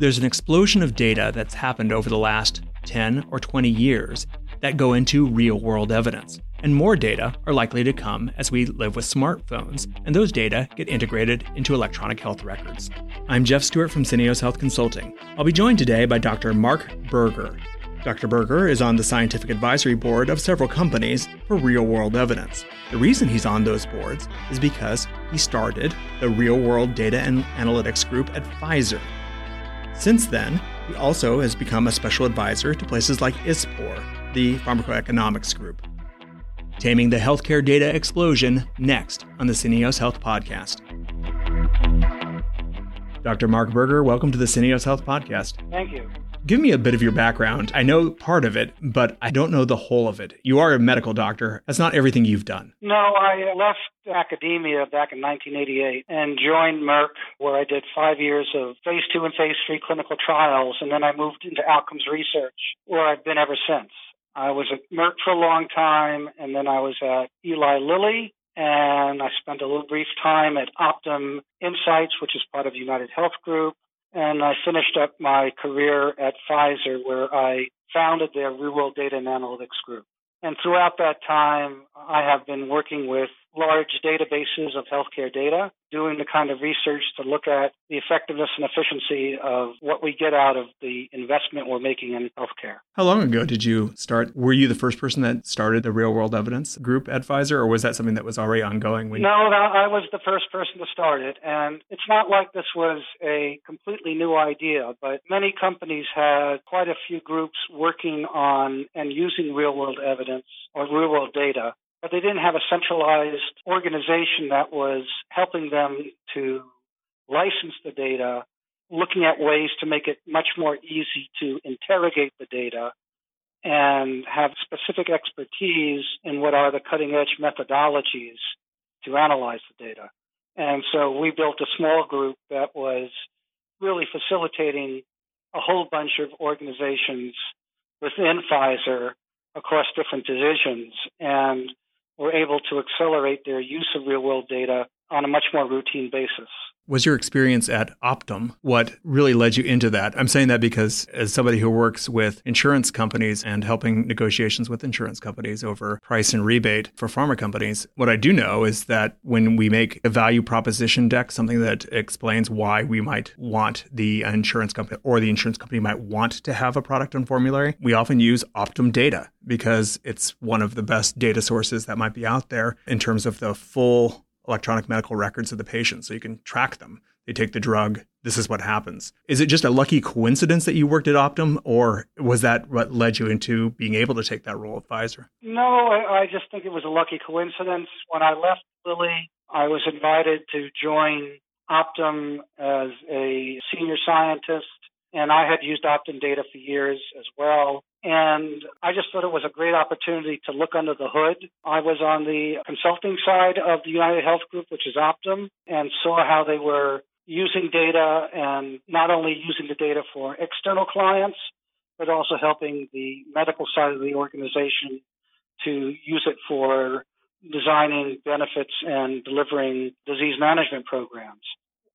There's an explosion of data that's happened over the last 10 or 20 years that go into real world evidence. And more data are likely to come as we live with smartphones, and those data get integrated into electronic health records. I'm Jeff Stewart from Syneos Health Consulting. I'll be joined today by Dr. Marc Berger. Dr. Berger is on the scientific advisory board of several companies for real world evidence. The reason he's on those boards is because he started the Real World Data and Analytics Group at Pfizer. Since then, he also has become a special advisor to places like ISPOR, the Pharmacoeconomics Group. Taming the healthcare data explosion next on the Syneos Health Podcast. Dr. Marc Berger, welcome to the Syneos Health Podcast. Thank you. Give me a bit of your background. I know part of it, but I don't know the whole of it. You are a medical doctor. That's not everything you've done. No, I left academia back in 1988 and joined Merck, where I did five years of phase two and phase three clinical trials. And then I moved into outcomes research, where I've been ever since. I was at Merck for a long time, and then I was at Eli Lilly, and I spent a little brief time at Optum Insights, which is part of United Health Group. And I finished up my career at Pfizer, where I founded their real world data and analytics group. And throughout that time, I have been working with large databases of healthcare data, doing the kind of research to look at the effectiveness and efficiency of what we get out of the investment we're making in healthcare. How long ago did you start? Were you the first person that started the real world evidence group at Pfizer, or was that something that was already ongoing? When... No, I was the first person to start it. And it's not like this was a completely new idea, but many companies had quite a few groups working on and using real world evidence or real world data but they didn't have a centralized organization that was helping them to license the data, looking at ways to make it much more easy to interrogate the data and have specific expertise in what are the cutting edge methodologies to analyze the data. And so we built a small group that was really facilitating a whole bunch of organizations within Pfizer across different divisions. And were able to accelerate their use of real world data on a much more routine basis. Was your experience at Optum what really led you into that? I'm saying that because, as somebody who works with insurance companies and helping negotiations with insurance companies over price and rebate for pharma companies, what I do know is that when we make a value proposition deck, something that explains why we might want the insurance company or the insurance company might want to have a product on formulary, we often use Optum data because it's one of the best data sources that might be out there in terms of the full electronic medical records of the patient so you can track them. They take the drug. This is what happens. Is it just a lucky coincidence that you worked at Optum, or was that what led you into being able to take that role at Pfizer? No, I, I just think it was a lucky coincidence. When I left Lilly, I was invited to join Optum as a senior scientist, and I had used Optum data for years as well. And I just thought it was a great opportunity to look under the hood. I was on the consulting side of the United Health Group, which is Optum, and saw how they were using data and not only using the data for external clients, but also helping the medical side of the organization to use it for designing benefits and delivering disease management programs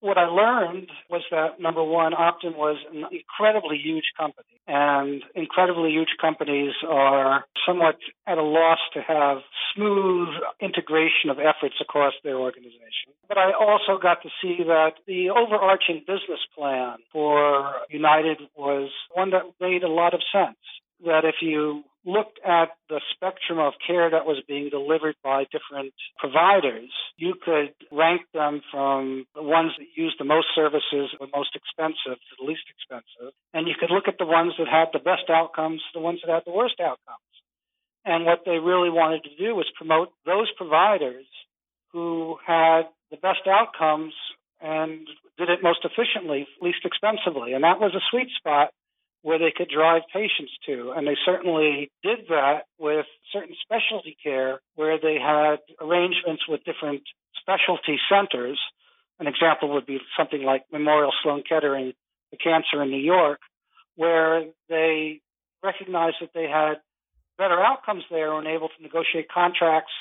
what I learned was that number one, Optum was an incredibly huge company, and incredibly huge companies are somewhat at a loss to have smooth integration of efforts across their organization. But I also got to see that the overarching business plan for United was one that made a lot of sense. That if you looked at the spectrum of care that was being delivered by different providers, you could rank them from the ones that used the most services, the most expensive to the least expensive. And you could look at the ones that had the best outcomes, the ones that had the worst outcomes. And what they really wanted to do was promote those providers who had the best outcomes and did it most efficiently, least expensively. And that was a sweet spot where they could drive patients to. And they certainly did that with certain specialty care where they had arrangements with different specialty centers. An example would be something like Memorial Sloan Kettering, the cancer in New York, where they recognized that they had better outcomes there and able to negotiate contracts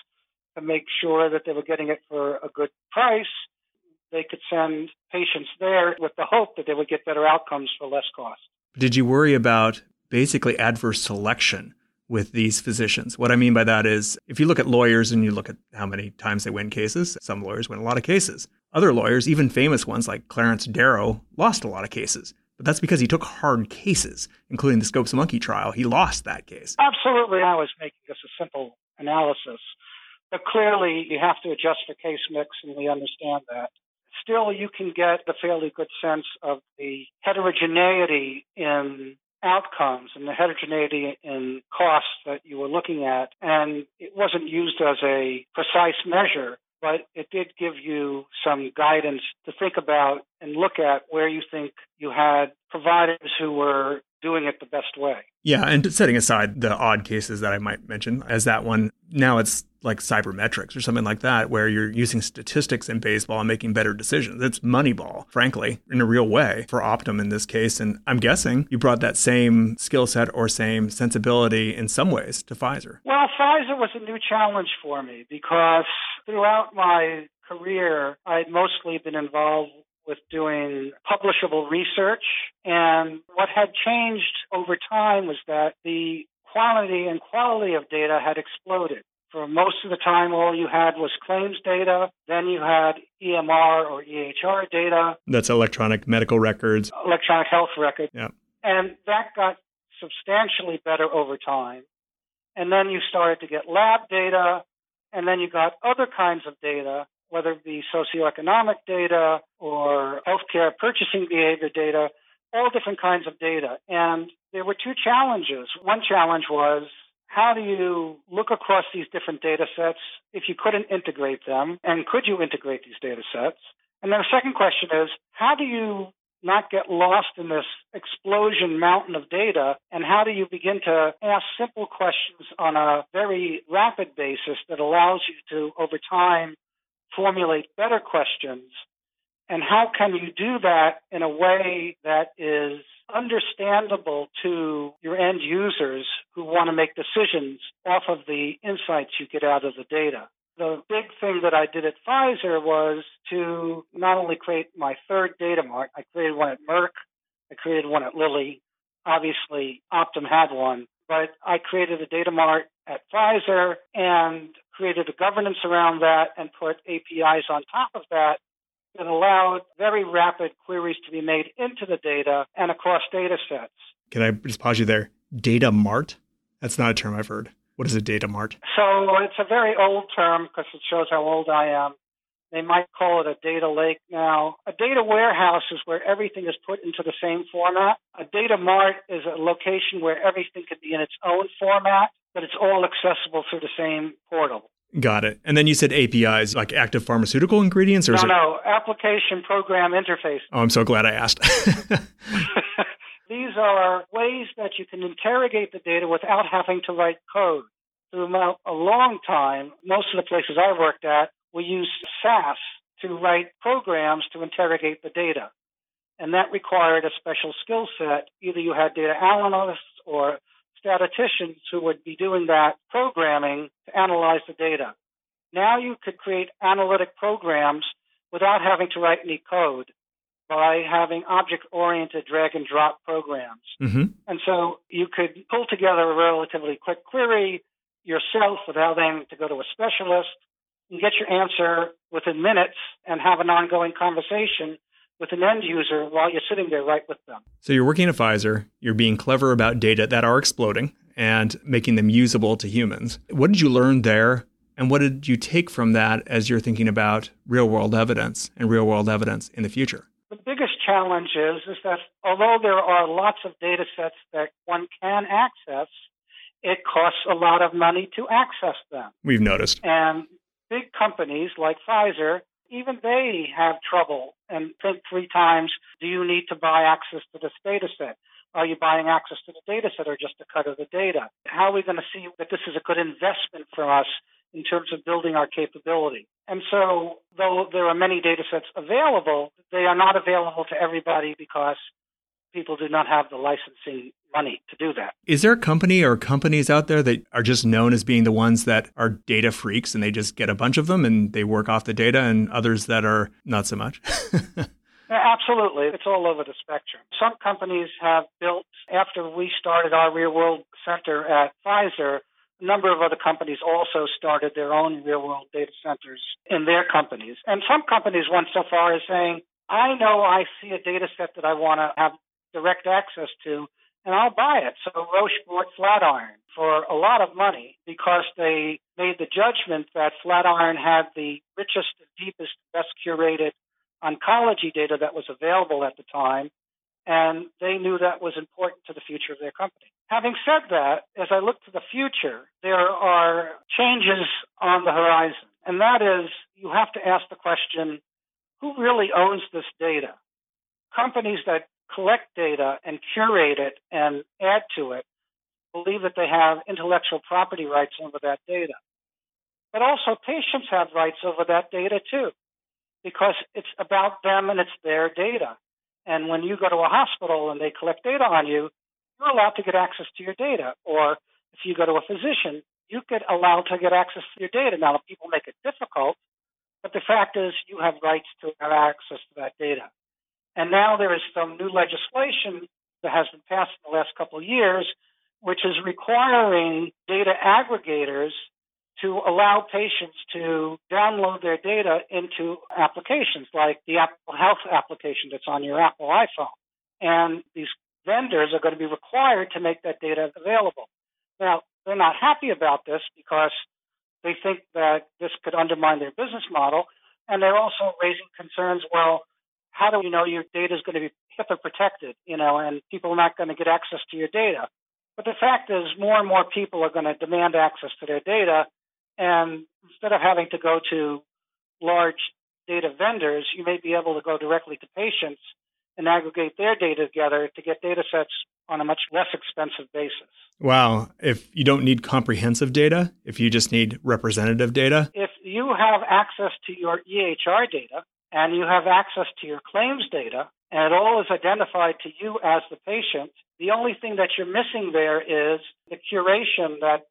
to make sure that they were getting it for a good price they could send patients there with the hope that they would get better outcomes for less cost. Did you worry about basically adverse selection with these physicians? What I mean by that is if you look at lawyers and you look at how many times they win cases, some lawyers win a lot of cases. Other lawyers, even famous ones like Clarence Darrow, lost a lot of cases. But that's because he took hard cases, including the Scopes Monkey trial. He lost that case. Absolutely. I was making this a simple analysis. But clearly, you have to adjust for case mix, and we understand that. Still, you can get a fairly good sense of the heterogeneity in outcomes and the heterogeneity in costs that you were looking at. And it wasn't used as a precise measure, but it did give you some guidance to think about and look at where you think you had providers who were doing it the best way. Yeah, and setting aside the odd cases that I might mention as that one, now it's like sabermetrics or something like that, where you're using statistics in baseball and making better decisions. It's Moneyball, frankly, in a real way for Optum in this case. And I'm guessing you brought that same skill set or same sensibility in some ways to Pfizer. Well, Pfizer was a new challenge for me because throughout my career, I'd mostly been involved with doing publishable research. And what had changed over time was that the quantity and quality of data had exploded. For most of the time, all you had was claims data. Then you had EMR or EHR data. That's electronic medical records. Electronic health records. Yeah. And that got substantially better over time. And then you started to get lab data, and then you got other kinds of data whether it be socioeconomic data or healthcare purchasing behavior data, all different kinds of data. And there were two challenges. One challenge was how do you look across these different data sets if you couldn't integrate them? And could you integrate these data sets? And then the second question is how do you not get lost in this explosion mountain of data? And how do you begin to ask simple questions on a very rapid basis that allows you to, over time, formulate better questions? And how can you do that in a way that is understandable to your end users who want to make decisions off of the insights you get out of the data? The big thing that I did at Pfizer was to not only create my third data mart, I created one at Merck, I created one at Lilly. Obviously, Optum had one, but I created a data mart at Pfizer and created a governance around that and put APIs on top of that that allowed very rapid queries to be made into the data and across data sets. Can I just pause you there? Data mart? That's not a term I've heard. What is a data mart? So it's a very old term because it shows how old I am. They might call it a data lake now. A data warehouse is where everything is put into the same format. A data mart is a location where everything could be in its own format but it's all accessible through the same portal. Got it. And then you said APIs, like active pharmaceutical ingredients, or no, it... no, application program interface. Oh, I'm so glad I asked. These are ways that you can interrogate the data without having to write code. Through a long time, most of the places I worked at, we used SAS to write programs to interrogate the data. And that required a special skill set. Either you had data analysts or statisticians who would be doing that programming to analyze the data. Now you could create analytic programs without having to write any code by having object oriented drag and drop programs. Mm-hmm. And so you could pull together a relatively quick query yourself without having to go to a specialist and get your answer within minutes and have an ongoing conversation with an end user while you're sitting there right with them. So you're working at Pfizer, you're being clever about data that are exploding and making them usable to humans. What did you learn there? And what did you take from that as you're thinking about real world evidence and real world evidence in the future? The biggest challenge is, is that although there are lots of data sets that one can access, it costs a lot of money to access them. We've noticed. And big companies like Pfizer even they have trouble and think three times do you need to buy access to this data set? Are you buying access to the data set or just a cut of the data? How are we going to see that this is a good investment for us in terms of building our capability? And so, though there are many data sets available, they are not available to everybody because people do not have the licensing money to do that. Is there a company or companies out there that are just known as being the ones that are data freaks and they just get a bunch of them and they work off the data and others that are not so much? Absolutely. It's all over the spectrum. Some companies have built, after we started our real world center at Pfizer, a number of other companies also started their own real world data centers in their companies. And some companies went so far as saying, I know I see a data set that I want to have direct access to, and I'll buy it. So Roche bought Flatiron for a lot of money because they made the judgment that Flatiron had the richest, deepest, best curated oncology data that was available at the time, and they knew that was important to the future of their company. Having said that, as I look to the future, there are changes on the horizon, and that is you have to ask the question who really owns this data? Companies that collect data and curate it and add to it believe that they have intellectual property rights over that data. But also, patients have rights over that data too because it's about them and it's their data. And when you go to a hospital and they collect data on you, you're allowed to get access to your data. Or if you go to a physician, you get allowed to get access to your data. Now, people make it difficult, but the fact is you have rights to have access to that data. And now there is some new legislation that has been passed in the last couple of years, which is requiring data aggregators to allow patients to download their data into applications like the Apple Health application that's on your Apple iPhone. And these vendors are going to be required to make that data available. Now, they're not happy about this because they think that this could undermine their business model. And they're also raising concerns well, how do we know your data is going to be HIPAA protected, you know, and people are not going to get access to your data? But the fact is, more and more people are going to demand access to their data, and instead of having to go to large data vendors, you may be able to go directly to patients and aggregate their data together to get data sets on a much less expensive basis. Wow. If you don't need comprehensive data, if you just need representative data? If you have access to your EHR data and you have access to your claims data, and it all is identified to you as the patient, the only thing that you're missing there is the curation that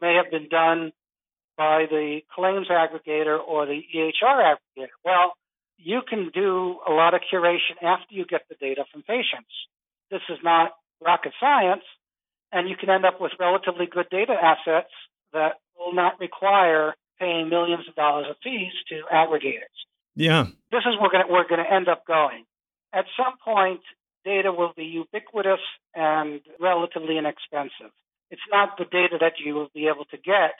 may have been done by the claims aggregator or the EHR aggregator. Well, you can do a lot of curation after you get the data from patients. This is not rocket science, and you can end up with relatively good data assets that will not require paying millions of dollars of fees to aggregators. Yeah. This is where we're going we're going to end up going. At some point, data will be ubiquitous and relatively inexpensive. It's not the data that you will be able to get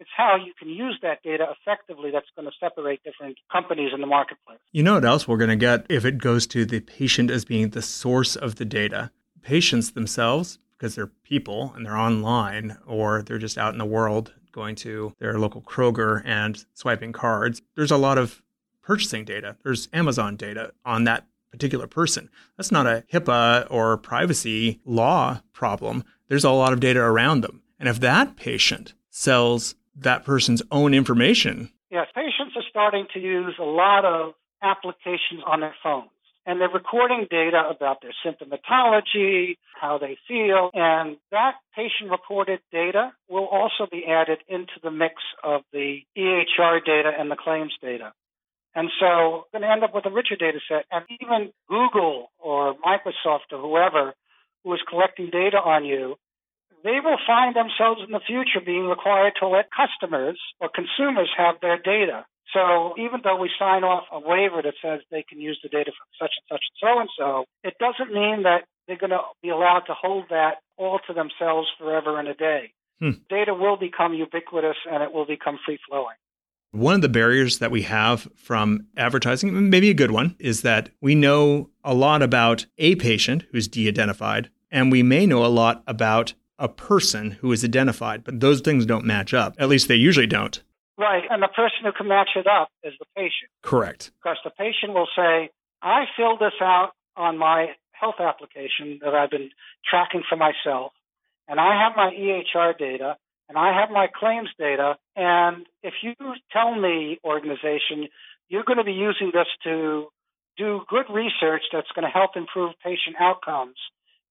it's how you can use that data effectively that's going to separate different companies in the marketplace. You know what else we're going to get if it goes to the patient as being the source of the data? Patients themselves, because they're people and they're online or they're just out in the world going to their local Kroger and swiping cards, there's a lot of purchasing data. There's Amazon data on that particular person. That's not a HIPAA or privacy law problem. There's a lot of data around them. And if that patient sells that person's own information. Yes, patients are starting to use a lot of applications on their phones. And they're recording data about their symptomatology, how they feel, and that patient reported data will also be added into the mix of the EHR data and the claims data. And so we're going to end up with a richer data set. And even Google or Microsoft or whoever who is collecting data on you they will find themselves in the future being required to let customers or consumers have their data. So even though we sign off a waiver that says they can use the data from such and such and so and so, it doesn't mean that they're going to be allowed to hold that all to themselves forever and a day. Hmm. Data will become ubiquitous and it will become free flowing. One of the barriers that we have from advertising, maybe a good one, is that we know a lot about a patient who's de identified, and we may know a lot about a person who is identified, but those things don't match up. At least they usually don't. Right. And the person who can match it up is the patient. Correct. Because the patient will say, I filled this out on my health application that I've been tracking for myself, and I have my EHR data, and I have my claims data. And if you tell me, organization, you're going to be using this to do good research that's going to help improve patient outcomes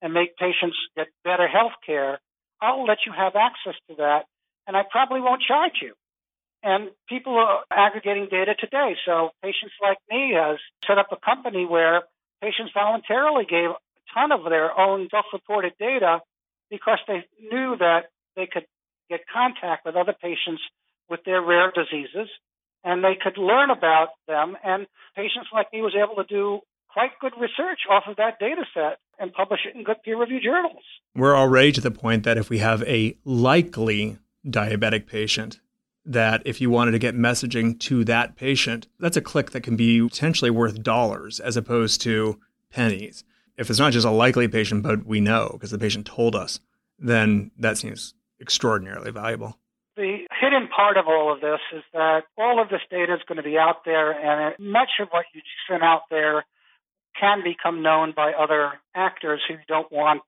and make patients get better health care, I'll let you have access to that and I probably won't charge you. And people are aggregating data today. So patients like me has set up a company where patients voluntarily gave a ton of their own self-reported data because they knew that they could get contact with other patients with their rare diseases and they could learn about them. And patients like me was able to do quite good research off of that data set and publish it in good peer reviewed journals. We're already to the point that if we have a likely diabetic patient, that if you wanted to get messaging to that patient, that's a click that can be potentially worth dollars as opposed to pennies. If it's not just a likely patient, but we know because the patient told us, then that seems extraordinarily valuable. The hidden part of all of this is that all of this data is going to be out there, and much of what you send out there can become known by other actors who don't want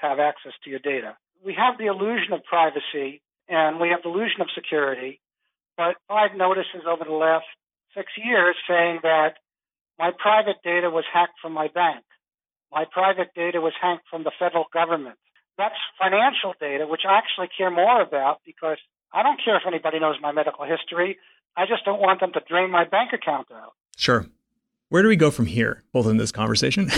to have access to your data. We have the illusion of privacy and we have the illusion of security, but I've notices over the last six years saying that my private data was hacked from my bank. My private data was hacked from the federal government. That's financial data, which I actually care more about because I don't care if anybody knows my medical history. I just don't want them to drain my bank account out. Sure. Where do we go from here, both in this conversation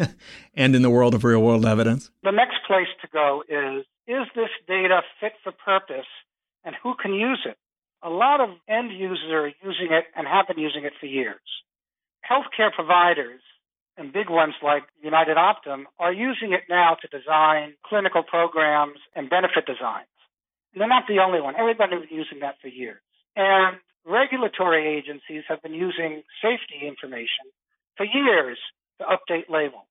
and in the world of real world evidence? The next place to go is is this data fit for purpose and who can use it? A lot of end users are using it and have been using it for years. Healthcare providers and big ones like United Optum are using it now to design clinical programs and benefit designs. And they're not the only one. Everybody's been using that for years. And regulatory agencies have been using safety information for years to update labels.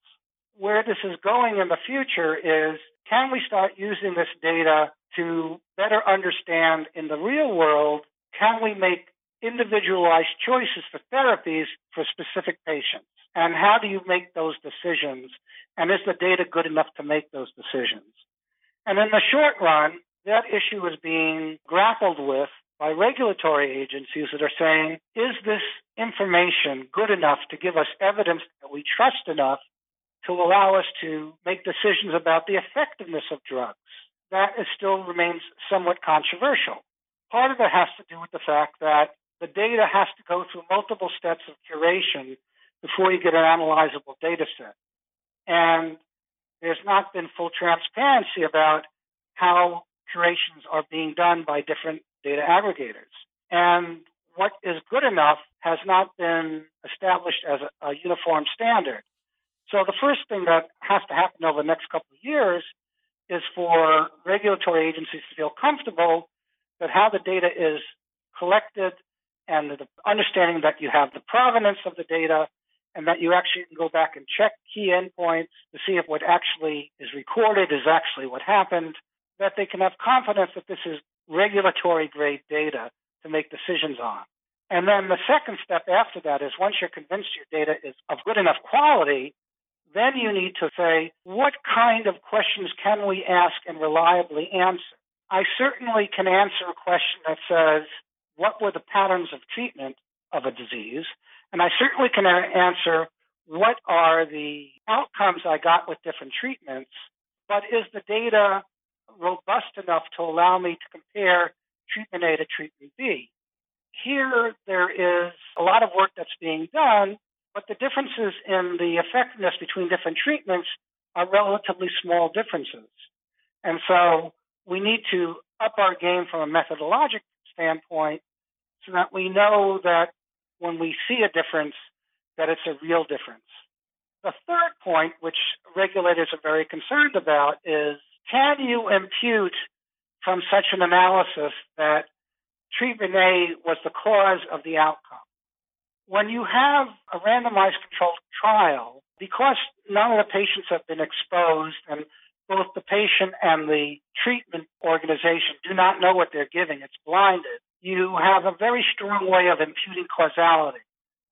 Where this is going in the future is can we start using this data to better understand in the real world, can we make individualized choices for therapies for specific patients? And how do you make those decisions? And is the data good enough to make those decisions? And in the short run, that issue is being grappled with by regulatory agencies that are saying, is this information good enough to give us evidence that we trust enough to allow us to make decisions about the effectiveness of drugs? That still remains somewhat controversial. Part of it has to do with the fact that the data has to go through multiple steps of curation before you get an analyzable data set. And there's not been full transparency about how curations are being done by different data aggregators. And what is good enough has not been established as a, a uniform standard. So the first thing that has to happen over the next couple of years is for regulatory agencies to feel comfortable that how the data is collected and the understanding that you have the provenance of the data and that you actually can go back and check key endpoints to see if what actually is recorded is actually what happened, that they can have confidence that this is regulatory grade data to make decisions on. And then the second step after that is once you're convinced your data is of good enough quality, then you need to say, what kind of questions can we ask and reliably answer? I certainly can answer a question that says, what were the patterns of treatment of a disease? And I certainly can answer, what are the outcomes I got with different treatments? But is the data robust enough to allow me to compare treatment A to treatment B? Here, there is a lot of work that's being done, but the differences in the effectiveness between different treatments are relatively small differences. And so we need to up our game from a methodologic standpoint so that we know that when we see a difference, that it's a real difference. The third point, which regulators are very concerned about, is can you impute from such an analysis that treatment A was the cause of the outcome? When you have a randomized controlled trial, because none of the patients have been exposed and both the patient and the treatment organization do not know what they're giving, it's blinded, you have a very strong way of imputing causality.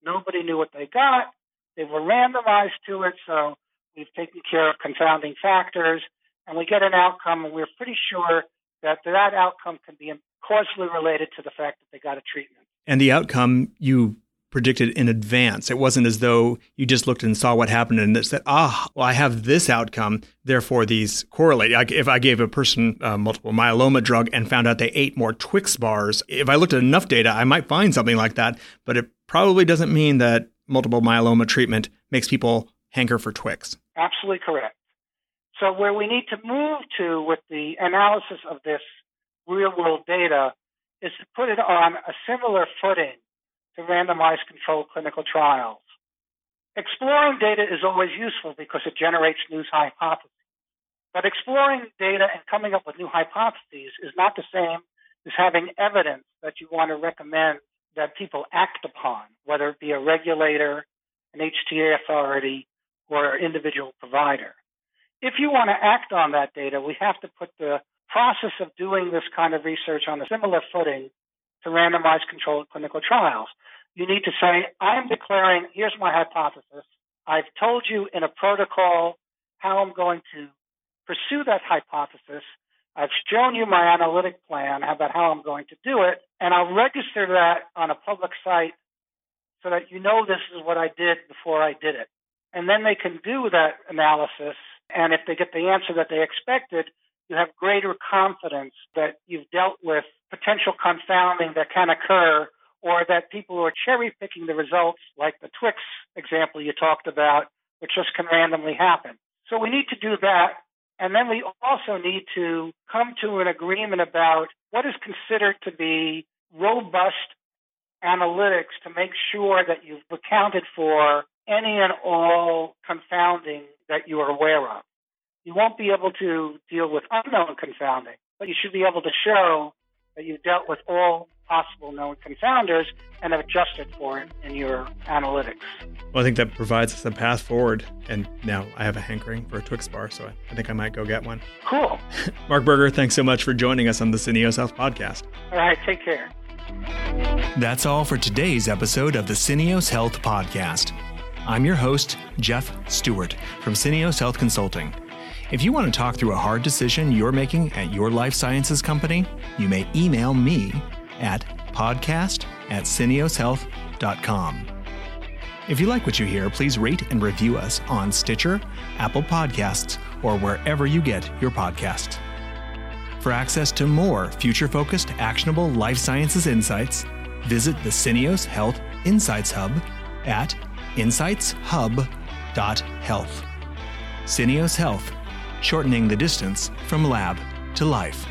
Nobody knew what they got. They were randomized to it, so we've taken care of confounding factors, and we get an outcome, and we're pretty sure that that outcome can be causally related to the fact that they got a treatment. And the outcome, you predicted in advance. It wasn't as though you just looked and saw what happened and said, ah, well, I have this outcome, therefore these correlate. Like if I gave a person a multiple myeloma drug and found out they ate more Twix bars, if I looked at enough data, I might find something like that, but it probably doesn't mean that multiple myeloma treatment makes people hanker for Twix. Absolutely correct. So where we need to move to with the analysis of this real world data is to put it on a similar footing to randomized controlled clinical trials. Exploring data is always useful because it generates new hypotheses. But exploring data and coming up with new hypotheses is not the same as having evidence that you want to recommend that people act upon, whether it be a regulator, an HTA authority, or an individual provider. If you want to act on that data, we have to put the process of doing this kind of research on a similar footing to randomized controlled clinical trials. You need to say, I'm declaring, here's my hypothesis. I've told you in a protocol how I'm going to pursue that hypothesis. I've shown you my analytic plan about how I'm going to do it, and I'll register that on a public site so that you know this is what I did before I did it. And then they can do that analysis, and if they get the answer that they expected, you have greater confidence that you've dealt with potential confounding that can occur or that people who are cherry picking the results, like the Twix example you talked about, which just can randomly happen. So we need to do that. And then we also need to come to an agreement about what is considered to be robust analytics to make sure that you've accounted for any and all confounding that you are aware of. You won't be able to deal with unknown confounding, but you should be able to show that you've dealt with all possible known confounders and have adjusted for it in your analytics. Well, I think that provides us a path forward. And now I have a hankering for a Twix bar, so I, I think I might go get one. Cool. Marc Berger, thanks so much for joining us on the Syneos Health podcast. All right, take care. That's all for today's episode of the Syneos Health podcast. I'm your host, Jeff Stewart from Syneos Health Consulting. If you want to talk through a hard decision you're making at your life sciences company, you may email me at podcast at syneoshealth.com. If you like what you hear, please rate and review us on Stitcher, Apple Podcasts, or wherever you get your podcasts. For access to more future focused, actionable life sciences insights, visit the Syneos Health Insights Hub at insightshub.health. Syneos Health shortening the distance from lab to life.